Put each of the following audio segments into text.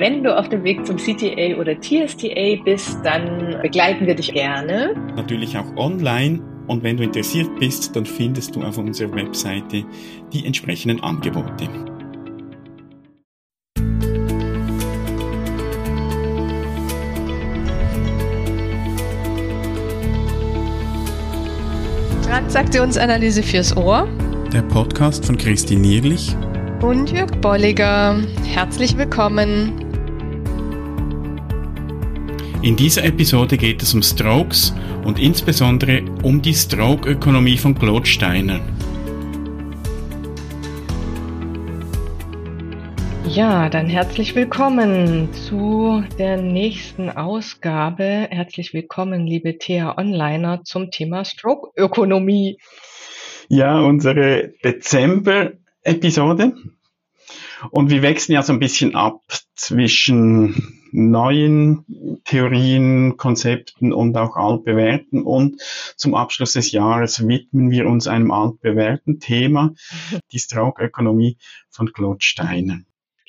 wenn du auf dem Weg zum CTA oder TSTA bist, dann begleiten wir dich gerne. Natürlich auch online. Und wenn du interessiert bist, dann findest du auf unserer Webseite die entsprechenden Angebote. Transaktionsanalyse fürs Ohr. Der Podcast von Christine Nierlich und Jörg Bolliger. Herzlich willkommen. In dieser Episode geht es um Strokes und insbesondere um die Stroke-Ökonomie von Claude Steiner. Ja, dann herzlich willkommen zu der nächsten Ausgabe. Herzlich willkommen, liebe TH Onliner, zum Thema Stroke-Ökonomie. Ja, unsere Dezember Episode. Und wir wechseln ja so ein bisschen ab zwischen neuen Theorien, Konzepten und auch altbewährten. Und zum Abschluss des Jahres widmen wir uns einem altbewährten Thema, die Stroke-Ökonomie von Claude Steiner.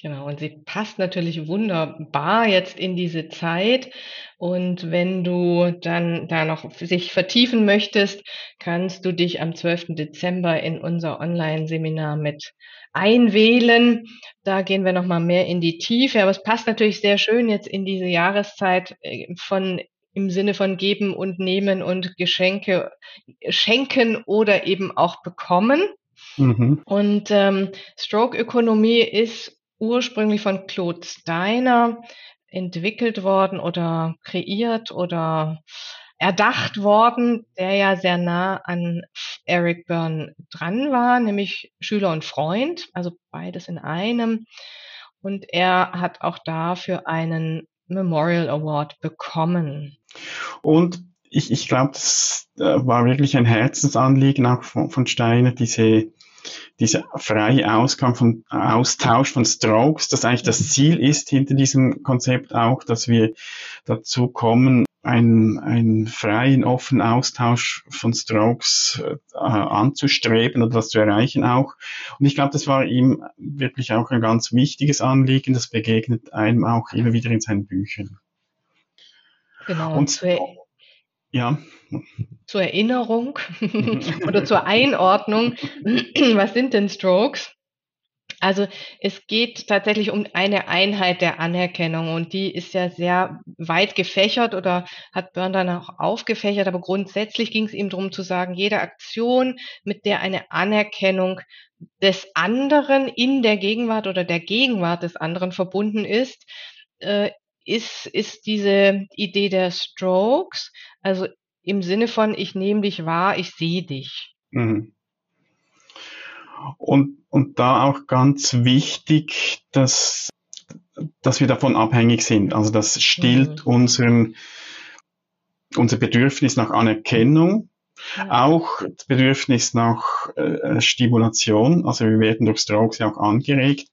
Genau, und sie passt natürlich wunderbar jetzt in diese Zeit. Und wenn du dann da noch sich vertiefen möchtest, kannst du dich am 12. Dezember in unser Online-Seminar mit einwählen. Da gehen wir nochmal mehr in die Tiefe. Aber es passt natürlich sehr schön jetzt in diese Jahreszeit äh, von im Sinne von geben und nehmen und Geschenke schenken oder eben auch bekommen. Mhm. Und ähm, Stroke-Ökonomie ist ursprünglich von Claude Steiner entwickelt worden oder kreiert oder erdacht worden, der ja sehr nah an Eric Byrne dran war, nämlich Schüler und Freund, also beides in einem. Und er hat auch dafür einen Memorial Award bekommen. Und ich, ich glaube, das äh, war wirklich ein Herzensanliegen auch von, von Steiner, diese dieser freie Ausgang von, Austausch von Strokes, dass eigentlich das Ziel ist hinter diesem Konzept auch, dass wir dazu kommen, einen, einen freien, offenen Austausch von Strokes äh, anzustreben oder das zu erreichen auch. Und ich glaube, das war ihm wirklich auch ein ganz wichtiges Anliegen. Das begegnet einem auch immer wieder in seinen Büchern. Genau. Und, ja. Zur Erinnerung oder zur Einordnung, was sind denn Strokes? Also es geht tatsächlich um eine Einheit der Anerkennung und die ist ja sehr weit gefächert oder hat Byrne dann auch aufgefächert, aber grundsätzlich ging es ihm darum zu sagen, jede Aktion, mit der eine Anerkennung des anderen in der Gegenwart oder der Gegenwart des anderen verbunden ist, äh, ist, ist diese Idee der Strokes, also im Sinne von, ich nehme dich wahr, ich sehe dich. Mhm. Und, und da auch ganz wichtig, dass, dass wir davon abhängig sind. Also das stillt mhm. unseren, unser Bedürfnis nach Anerkennung, ja. auch das Bedürfnis nach äh, Stimulation. Also wir werden durch Strokes ja auch angeregt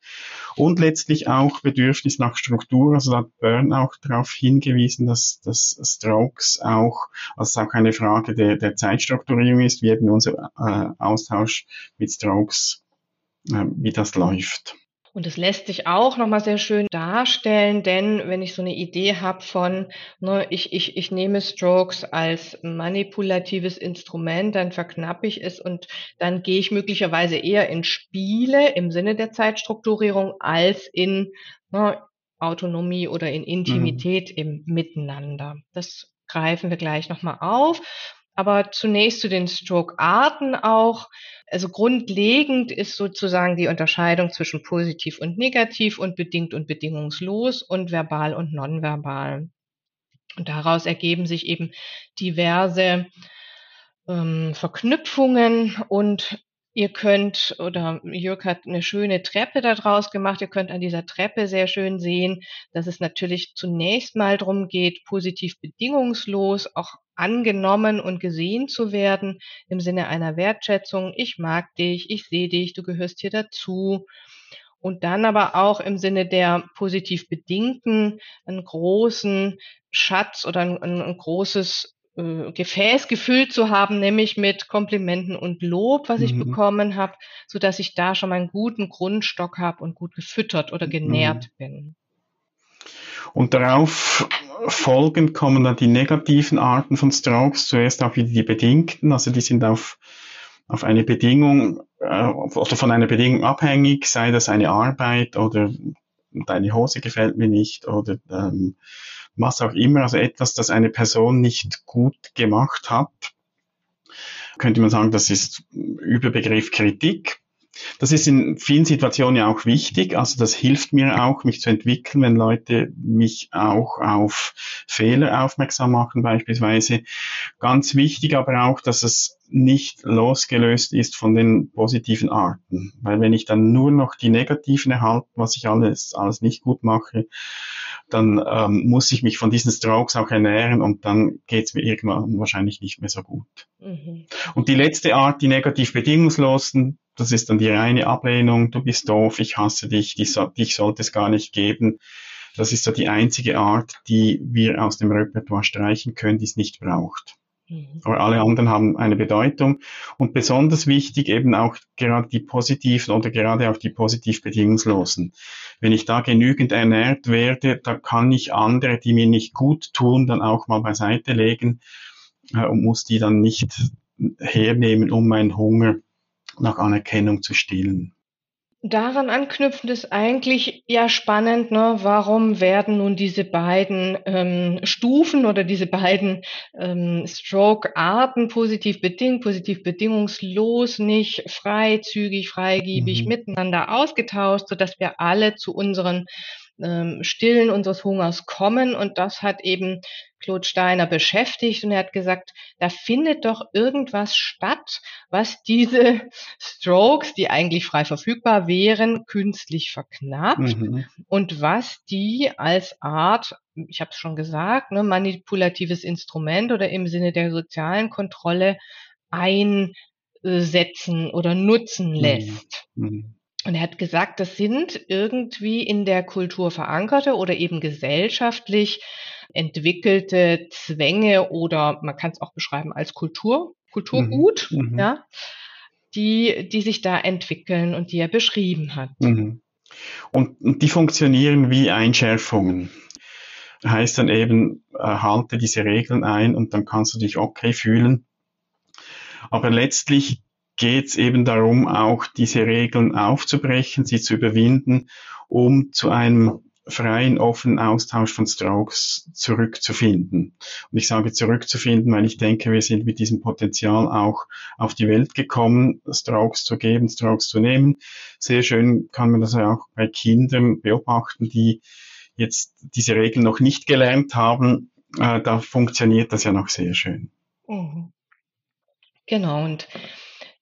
und letztlich auch Bedürfnis nach Struktur. Also da hat Byrne auch darauf hingewiesen, dass, dass Strokes auch, also auch eine Frage der, der Zeitstrukturierung ist, wie eben unser äh, Austausch mit Strokes, äh, wie das läuft. Und es lässt sich auch nochmal sehr schön darstellen, denn wenn ich so eine Idee habe von, ne, ich, ich, ich nehme Strokes als manipulatives Instrument, dann verknappe ich es und dann gehe ich möglicherweise eher in Spiele im Sinne der Zeitstrukturierung als in ne, Autonomie oder in Intimität mhm. im Miteinander. Das greifen wir gleich nochmal auf. Aber zunächst zu den Stroke-Arten auch. Also grundlegend ist sozusagen die Unterscheidung zwischen positiv und negativ und bedingt und bedingungslos und verbal und nonverbal. Und daraus ergeben sich eben diverse ähm, Verknüpfungen und Ihr könnt, oder Jörg hat eine schöne Treppe daraus gemacht. Ihr könnt an dieser Treppe sehr schön sehen, dass es natürlich zunächst mal darum geht, positiv bedingungslos auch angenommen und gesehen zu werden im Sinne einer Wertschätzung. Ich mag dich, ich sehe dich, du gehörst hier dazu. Und dann aber auch im Sinne der positiv bedingten einen großen Schatz oder ein, ein großes äh, Gefäß gefüllt zu haben, nämlich mit Komplimenten und Lob, was ich mhm. bekommen habe, so dass ich da schon mal einen guten Grundstock habe und gut gefüttert oder genährt mhm. bin. Und darauf folgend kommen dann die negativen Arten von Strokes, zuerst auch wieder die bedingten, also die sind auf, auf eine Bedingung äh, oder von einer Bedingung abhängig, sei das eine Arbeit oder deine Hose gefällt mir nicht oder ähm, was auch immer, also etwas, das eine Person nicht gut gemacht hat, könnte man sagen, das ist Überbegriff Kritik. Das ist in vielen Situationen ja auch wichtig. Also das hilft mir auch, mich zu entwickeln, wenn Leute mich auch auf Fehler aufmerksam machen beispielsweise. Ganz wichtig aber auch, dass es nicht losgelöst ist von den positiven Arten. Weil wenn ich dann nur noch die negativen erhalte, was ich alles, alles nicht gut mache, dann ähm, muss ich mich von diesen Strokes auch ernähren und dann geht es mir irgendwann wahrscheinlich nicht mehr so gut. Mhm. Und die letzte Art, die negativ bedingungslosen, das ist dann die reine Ablehnung, du bist doof, ich hasse dich, dich, dich sollte es gar nicht geben. Das ist so die einzige Art, die wir aus dem Repertoire streichen können, die es nicht braucht. Mhm. Aber alle anderen haben eine Bedeutung. Und besonders wichtig eben auch gerade die positiven oder gerade auch die positiv bedingungslosen. Wenn ich da genügend ernährt werde, da kann ich andere, die mir nicht gut tun, dann auch mal beiseite legen äh, und muss die dann nicht hernehmen, um meinen Hunger nach Anerkennung zu stillen. Daran anknüpfend ist eigentlich ja spannend, ne? warum werden nun diese beiden ähm, Stufen oder diese beiden ähm, Stroke-Arten positiv bedingt, positiv bedingungslos, nicht freizügig, freigiebig mhm. miteinander ausgetauscht, sodass wir alle zu unseren ähm, Stillen unseres Hungers kommen. Und das hat eben Claude Steiner beschäftigt und er hat gesagt, da findet doch irgendwas statt, was diese Strokes, die eigentlich frei verfügbar wären, künstlich verknappt mhm. und was die als Art, ich habe es schon gesagt, ne, manipulatives Instrument oder im Sinne der sozialen Kontrolle einsetzen oder nutzen mhm. lässt. Mhm. Und er hat gesagt, das sind irgendwie in der Kultur verankerte oder eben gesellschaftlich entwickelte Zwänge oder man kann es auch beschreiben als Kultur, Kulturgut, mhm. mhm. ja, die, die sich da entwickeln und die er beschrieben hat. Mhm. Und, und die funktionieren wie Einschärfungen. Heißt dann eben, äh, halte diese Regeln ein und dann kannst du dich okay fühlen. Aber letztlich geht es eben darum, auch diese Regeln aufzubrechen, sie zu überwinden, um zu einem freien, offenen Austausch von Strokes zurückzufinden. Und ich sage zurückzufinden, weil ich denke, wir sind mit diesem Potenzial auch auf die Welt gekommen, Strokes zu geben, Strokes zu nehmen. Sehr schön kann man das ja auch bei Kindern beobachten, die jetzt diese Regeln noch nicht gelernt haben. Äh, da funktioniert das ja noch sehr schön. Mhm. Genau, und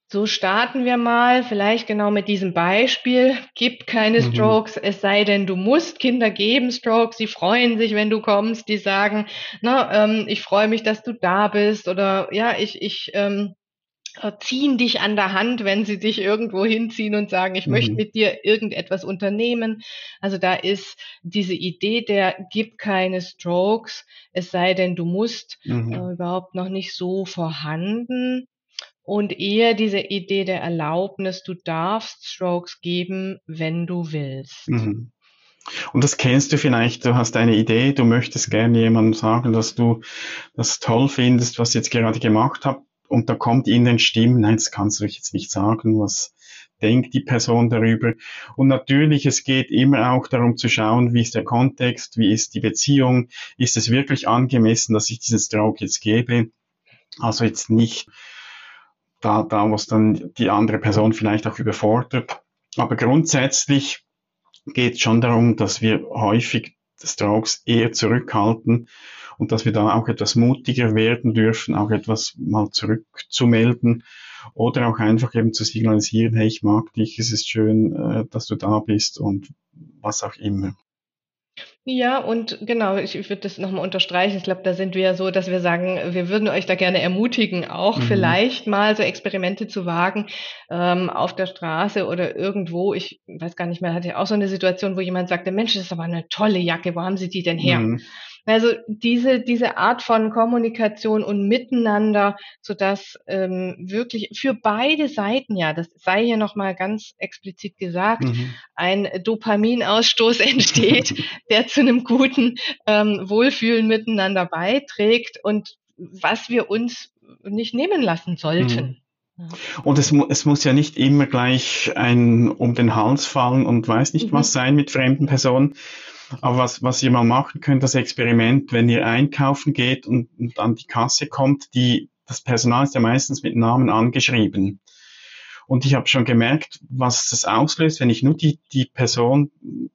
so starten wir mal, vielleicht genau mit diesem Beispiel. Gib keine mhm. Strokes, es sei denn, du musst. Kinder geben Strokes, sie freuen sich, wenn du kommst, die sagen, na, ähm, ich freue mich, dass du da bist oder ja, ich, ich ähm, äh, ziehen dich an der Hand, wenn sie dich irgendwo hinziehen und sagen, ich mhm. möchte mit dir irgendetwas unternehmen. Also da ist diese Idee der gib keine Strokes, es sei denn, du musst, mhm. äh, überhaupt noch nicht so vorhanden und eher diese Idee der Erlaubnis, du darfst Strokes geben, wenn du willst. Mhm. Und das kennst du vielleicht, du hast eine Idee, du möchtest gerne jemandem sagen, dass du das toll findest, was ich jetzt gerade gemacht habe. Und da kommt in den Stimmen, nein, das kannst du jetzt nicht sagen, was denkt die Person darüber. Und natürlich, es geht immer auch darum zu schauen, wie ist der Kontext, wie ist die Beziehung, ist es wirklich angemessen, dass ich diesen Stroke jetzt gebe. Also jetzt nicht da, da was dann die andere Person vielleicht auch überfordert. Aber grundsätzlich geht es schon darum, dass wir häufig Strokes eher zurückhalten und dass wir da auch etwas mutiger werden dürfen, auch etwas mal zurückzumelden oder auch einfach eben zu signalisieren, hey, ich mag dich, es ist schön, äh, dass du da bist und was auch immer. Ja, und genau, ich, ich würde das nochmal unterstreichen. Ich glaube, da sind wir ja so, dass wir sagen, wir würden euch da gerne ermutigen, auch mhm. vielleicht mal so Experimente zu wagen ähm, auf der Straße oder irgendwo. Ich weiß gar nicht mehr, hatte ja auch so eine Situation, wo jemand sagte, Mensch, das ist aber eine tolle Jacke, wo haben Sie die denn her? Mhm. Also diese, diese Art von Kommunikation und Miteinander, sodass ähm, wirklich für beide Seiten, ja, das sei hier nochmal ganz explizit gesagt, mhm. ein Dopaminausstoß entsteht, der zu einem guten ähm, Wohlfühlen miteinander beiträgt und was wir uns nicht nehmen lassen sollten. Mhm. Und es, es, muss ja nicht immer gleich ein um den Hals fallen und weiß nicht mhm. was sein mit fremden Personen. Aber was, was ihr mal machen könnt, das Experiment, wenn ihr einkaufen geht und, und an die Kasse kommt, die, das Personal ist ja meistens mit Namen angeschrieben. Und ich habe schon gemerkt, was das auslöst, wenn ich nur die, die Person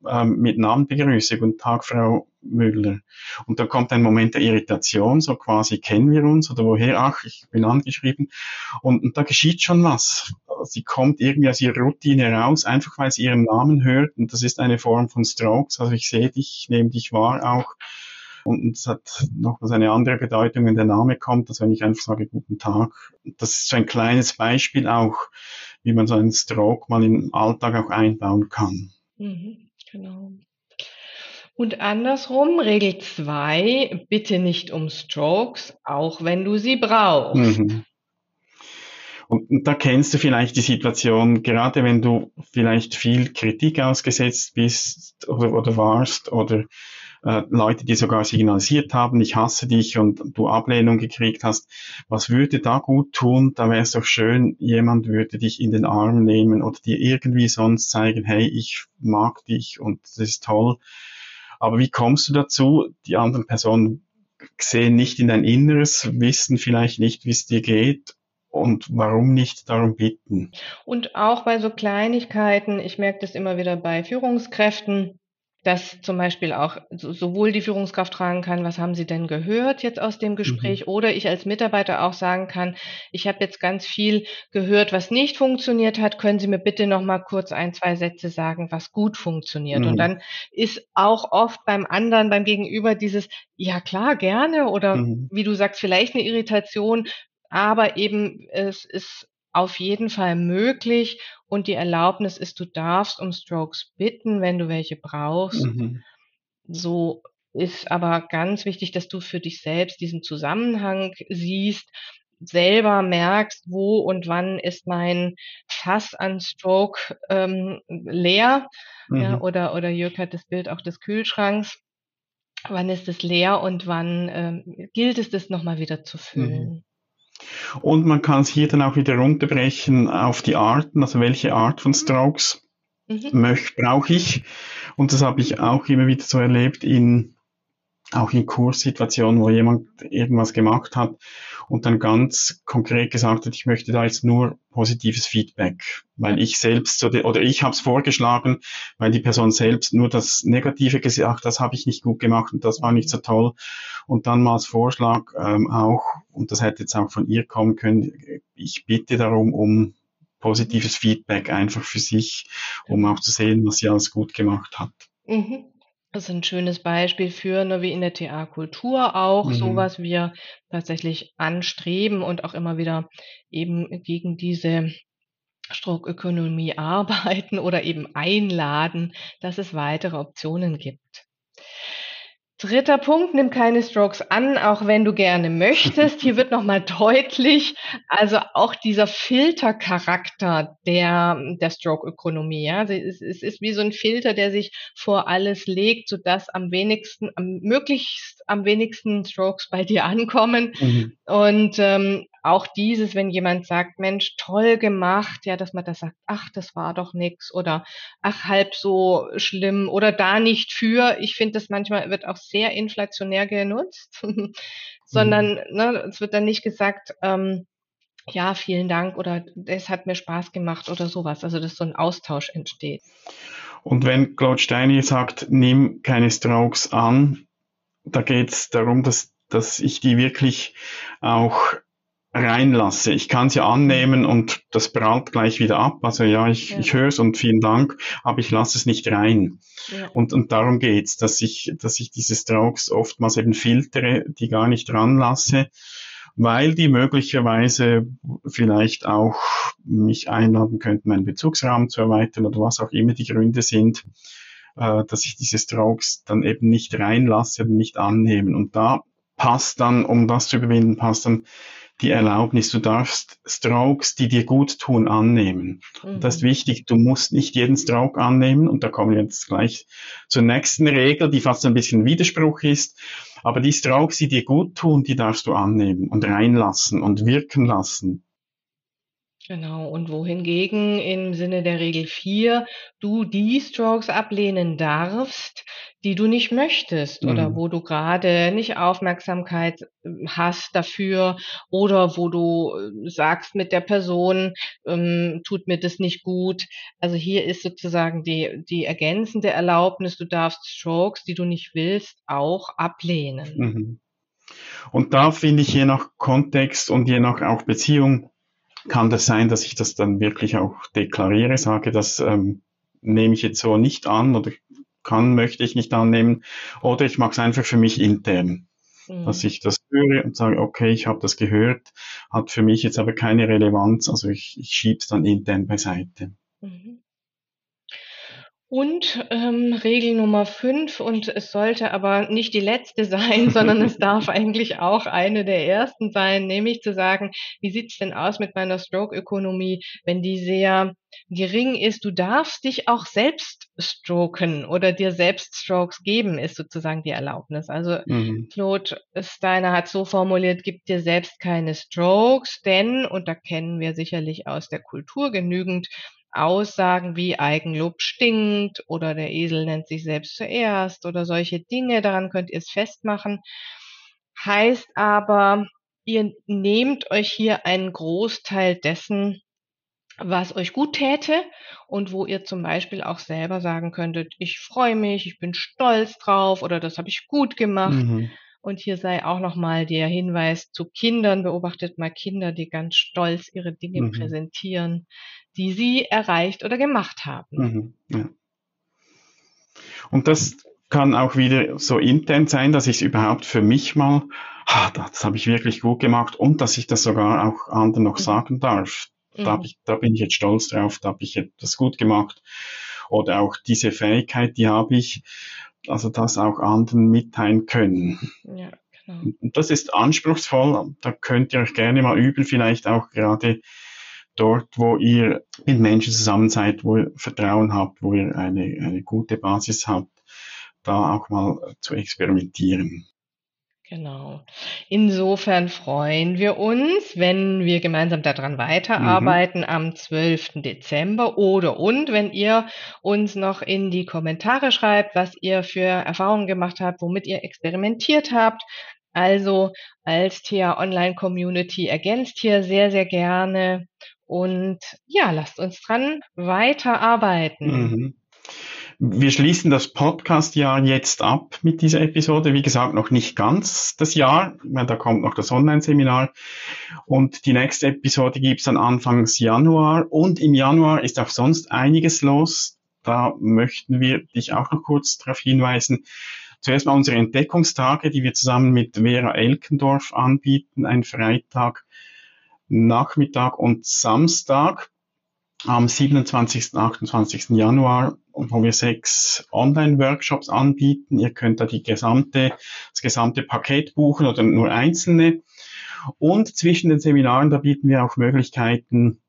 ähm, mit Namen begrüße. Guten Tag, Frau Müller. Und da kommt ein Moment der Irritation, so quasi kennen wir uns oder woher, ach, ich bin angeschrieben. Und, und da geschieht schon was. Sie kommt irgendwie aus ihrer Routine raus, einfach weil sie ihren Namen hört. Und das ist eine Form von Strokes. Also ich sehe dich, nehme dich wahr auch. Und es hat noch was eine andere Bedeutung, wenn der Name kommt, als wenn ich einfach sage, guten Tag. Das ist so ein kleines Beispiel auch, wie man so einen Stroke mal im Alltag auch einbauen kann. Mhm, genau. Und andersrum, Regel 2, bitte nicht um Strokes, auch wenn du sie brauchst. Mhm. Und, da kennst du vielleicht die Situation, gerade wenn du vielleicht viel Kritik ausgesetzt bist oder, oder warst oder äh, Leute, die sogar signalisiert haben, ich hasse dich und du Ablehnung gekriegt hast. Was würde da gut tun? Da wäre es doch schön, jemand würde dich in den Arm nehmen oder dir irgendwie sonst zeigen, hey, ich mag dich und das ist toll. Aber wie kommst du dazu? Die anderen Personen sehen nicht in dein Inneres, wissen vielleicht nicht, wie es dir geht und warum nicht darum bitten? Und auch bei so Kleinigkeiten, ich merke das immer wieder bei Führungskräften, dass zum Beispiel auch sowohl die Führungskraft fragen kann, was haben Sie denn gehört jetzt aus dem Gespräch, mhm. oder ich als Mitarbeiter auch sagen kann, ich habe jetzt ganz viel gehört, was nicht funktioniert hat, können Sie mir bitte noch mal kurz ein, zwei Sätze sagen, was gut funktioniert. Mhm. Und dann ist auch oft beim anderen, beim Gegenüber dieses, ja klar, gerne, oder mhm. wie du sagst, vielleicht eine Irritation, aber eben es ist auf jeden Fall möglich und die Erlaubnis ist, du darfst um Strokes bitten, wenn du welche brauchst. Mhm. So ist aber ganz wichtig, dass du für dich selbst diesen Zusammenhang siehst, selber merkst, wo und wann ist mein Fass an Stroke ähm, leer. Mhm. Ja, oder, oder Jörg hat das Bild auch des Kühlschranks. Wann ist es leer und wann ähm, gilt es, das nochmal wieder zu füllen? Mhm. Und man kann es hier dann auch wieder runterbrechen auf die Arten, also welche Art von Strokes mhm. brauche ich. Und das habe ich auch immer wieder so erlebt in auch in Kurssituationen, wo jemand irgendwas gemacht hat und dann ganz konkret gesagt hat, ich möchte da jetzt nur positives Feedback, weil ich selbst oder ich habe es vorgeschlagen, weil die Person selbst nur das Negative gesagt, das habe ich nicht gut gemacht und das war nicht so toll und dann mal als Vorschlag ähm, auch und das hätte jetzt auch von ihr kommen können, ich bitte darum um positives Feedback einfach für sich, um auch zu sehen, was sie alles gut gemacht hat. Mhm. Das ist ein schönes Beispiel für, ne, wie in der TA-Kultur auch, mhm. so was wir tatsächlich anstreben und auch immer wieder eben gegen diese Strokökonomie arbeiten oder eben einladen, dass es weitere Optionen gibt. Dritter Punkt, nimm keine Strokes an, auch wenn du gerne möchtest. Hier wird nochmal deutlich, also auch dieser Filtercharakter der, der Stroke-Ökonomie. Ja? Es, es ist wie so ein Filter, der sich vor alles legt, sodass am wenigsten, am möglichst am wenigsten Strokes bei dir ankommen. Mhm. Und ähm, auch dieses, wenn jemand sagt, Mensch, toll gemacht, ja, dass man da sagt, ach, das war doch nix oder ach, halb so schlimm oder da nicht für. Ich finde, das manchmal wird auch sehr inflationär genutzt, sondern mhm. ne, es wird dann nicht gesagt, ähm, ja, vielen Dank oder es hat mir Spaß gemacht oder sowas. Also, dass so ein Austausch entsteht. Und wenn Claude Steini sagt, nimm keine Strokes an, da geht es darum, dass, dass ich die wirklich auch reinlasse. Ich kann sie annehmen und das prallt gleich wieder ab. Also ja, ich, ja. ich höre es und vielen Dank, aber ich lasse es nicht rein. Ja. Und, und darum geht's, dass ich, dass ich diese Strokes oftmals eben filtere, die gar nicht ranlasse, weil die möglicherweise vielleicht auch mich einladen könnten, meinen Bezugsrahmen zu erweitern oder was auch immer die Gründe sind. äh, dass ich diese Strokes dann eben nicht reinlasse und nicht annehmen. Und da passt dann, um das zu überwinden, passt dann die Erlaubnis, du darfst Strokes, die dir gut tun, annehmen. Mhm. Das ist wichtig, du musst nicht jeden Stroke annehmen und da kommen wir jetzt gleich zur nächsten Regel, die fast ein bisschen Widerspruch ist. Aber die Strokes, die dir gut tun, die darfst du annehmen und reinlassen und wirken lassen. Genau, und wohingegen im Sinne der Regel 4 du die Strokes ablehnen darfst, die du nicht möchtest oder mhm. wo du gerade nicht Aufmerksamkeit ähm, hast dafür oder wo du äh, sagst mit der Person, ähm, tut mir das nicht gut. Also hier ist sozusagen die, die ergänzende Erlaubnis, du darfst Strokes, die du nicht willst, auch ablehnen. Mhm. Und da finde ich je nach Kontext und je nach auch Beziehung kann das sein, dass ich das dann wirklich auch deklariere, sage, das ähm, nehme ich jetzt so nicht an oder kann, möchte ich nicht annehmen. Oder ich mache es einfach für mich intern. Mhm. Dass ich das höre und sage, okay, ich habe das gehört, hat für mich jetzt aber keine Relevanz, also ich, ich schiebe es dann intern beiseite. Mhm. Und ähm, Regel Nummer fünf, und es sollte aber nicht die letzte sein, sondern es darf eigentlich auch eine der ersten sein, nämlich zu sagen, wie sieht's denn aus mit meiner Stroke-Ökonomie, wenn die sehr gering ist? Du darfst dich auch selbst stroken oder dir selbst Strokes geben, ist sozusagen die Erlaubnis. Also mhm. Claude Steiner hat so formuliert, gib dir selbst keine Strokes, denn, und da kennen wir sicherlich aus der Kultur genügend, Aussagen wie Eigenlob stinkt oder der Esel nennt sich selbst zuerst oder solche Dinge, daran könnt ihr es festmachen. Heißt aber, ihr nehmt euch hier einen Großteil dessen, was euch gut täte und wo ihr zum Beispiel auch selber sagen könntet, ich freue mich, ich bin stolz drauf oder das habe ich gut gemacht. Mhm. Und hier sei auch nochmal der Hinweis zu Kindern. Beobachtet mal Kinder, die ganz stolz ihre Dinge mhm. präsentieren, die sie erreicht oder gemacht haben. Mhm. Ja. Und das kann auch wieder so intern sein, dass ich es überhaupt für mich mal, ah, das habe ich wirklich gut gemacht und dass ich das sogar auch anderen noch mhm. sagen darf. Da, mhm. ich, da bin ich jetzt stolz drauf, da habe ich etwas gut gemacht. Oder auch diese Fähigkeit, die habe ich also das auch anderen mitteilen können. Ja, genau. Und das ist anspruchsvoll, da könnt ihr euch gerne mal üben, vielleicht auch gerade dort, wo ihr mit Menschen zusammen seid, wo ihr Vertrauen habt, wo ihr eine, eine gute Basis habt, da auch mal zu experimentieren. Genau. Insofern freuen wir uns, wenn wir gemeinsam daran weiterarbeiten mhm. am 12. Dezember oder und wenn ihr uns noch in die Kommentare schreibt, was ihr für Erfahrungen gemacht habt, womit ihr experimentiert habt. Also als TH Online Community ergänzt hier sehr, sehr gerne und ja, lasst uns dran weiterarbeiten. Mhm. Wir schließen das Podcast-Jahr jetzt ab mit dieser Episode. Wie gesagt, noch nicht ganz das Jahr, weil da kommt noch das Online-Seminar. Und die nächste Episode gibt's dann Anfangs Januar. Und im Januar ist auch sonst einiges los. Da möchten wir dich auch noch kurz darauf hinweisen. Zuerst mal unsere Entdeckungstage, die wir zusammen mit Vera Elkendorf anbieten. Ein Freitag, Nachmittag und Samstag am 27. 28. Januar, wo wir sechs Online-Workshops anbieten. Ihr könnt da die gesamte, das gesamte Paket buchen oder nur einzelne. Und zwischen den Seminaren, da bieten wir auch Möglichkeiten,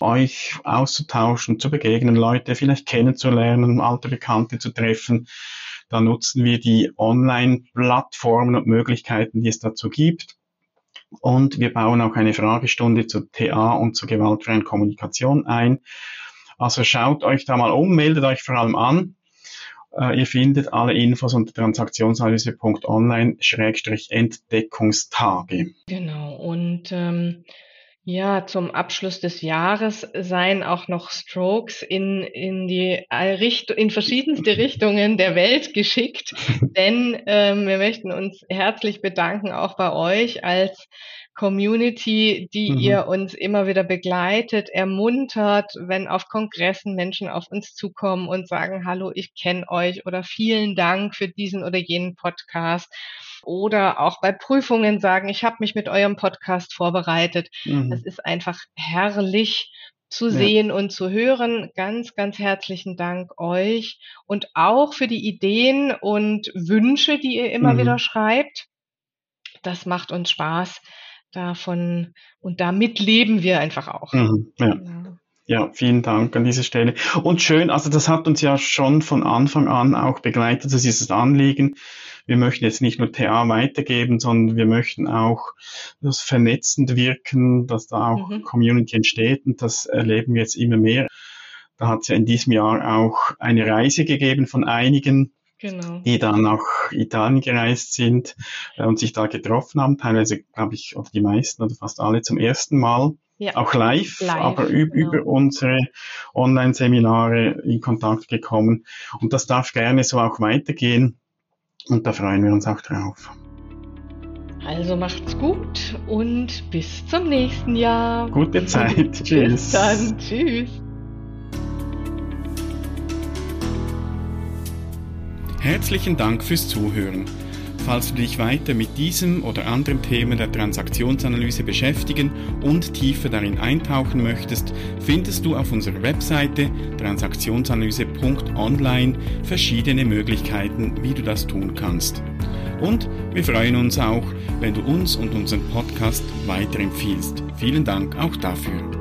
euch auszutauschen, zu begegnen, Leute vielleicht kennenzulernen, alte Bekannte zu treffen. Da nutzen wir die Online-Plattformen und Möglichkeiten, die es dazu gibt. Und wir bauen auch eine Fragestunde zu TA und zur gewaltfreien Kommunikation ein. Also schaut euch da mal um, meldet euch vor allem an. Uh, ihr findet alle Infos unter transaktionsanalyse.online-entdeckungstage. Genau, und ähm, ja, zum Abschluss des Jahres seien auch noch Strokes in, in die Richtung, in verschiedenste Richtungen der Welt geschickt. Denn ähm, wir möchten uns herzlich bedanken, auch bei euch als Community, die mhm. ihr uns immer wieder begleitet, ermuntert, wenn auf Kongressen Menschen auf uns zukommen und sagen, hallo, ich kenne euch oder vielen Dank für diesen oder jenen Podcast oder auch bei Prüfungen sagen, ich habe mich mit eurem Podcast vorbereitet. Mhm. Das ist einfach herrlich zu ja. sehen und zu hören. Ganz, ganz herzlichen Dank euch und auch für die Ideen und Wünsche, die ihr immer mhm. wieder schreibt. Das macht uns Spaß davon und damit leben wir einfach auch. Mhm, ja. ja. Ja, vielen Dank an dieser Stelle. Und schön, also das hat uns ja schon von Anfang an auch begleitet, das ist das Anliegen. Wir möchten jetzt nicht nur TA weitergeben, sondern wir möchten auch das vernetzend wirken, dass da auch mhm. Community entsteht und das erleben wir jetzt immer mehr. Da hat es ja in diesem Jahr auch eine Reise gegeben von einigen, genau. die dann nach Italien gereist sind äh, und sich da getroffen haben, teilweise, glaube ich, oder die meisten oder fast alle zum ersten Mal ja. auch live, live aber über, genau. über unsere Online-Seminare in Kontakt gekommen. Und das darf gerne so auch weitergehen. Und da freuen wir uns auch drauf. Also macht's gut und bis zum nächsten Jahr. Gute Zeit. Tschüss. Bis dann. Tschüss. Herzlichen Dank fürs Zuhören. Falls du dich weiter mit diesem oder anderen Themen der Transaktionsanalyse beschäftigen und tiefer darin eintauchen möchtest, findest du auf unserer Webseite transaktionsanalyse.online verschiedene Möglichkeiten, wie du das tun kannst. Und wir freuen uns auch, wenn du uns und unseren Podcast weiterempfiehlst. Vielen Dank auch dafür.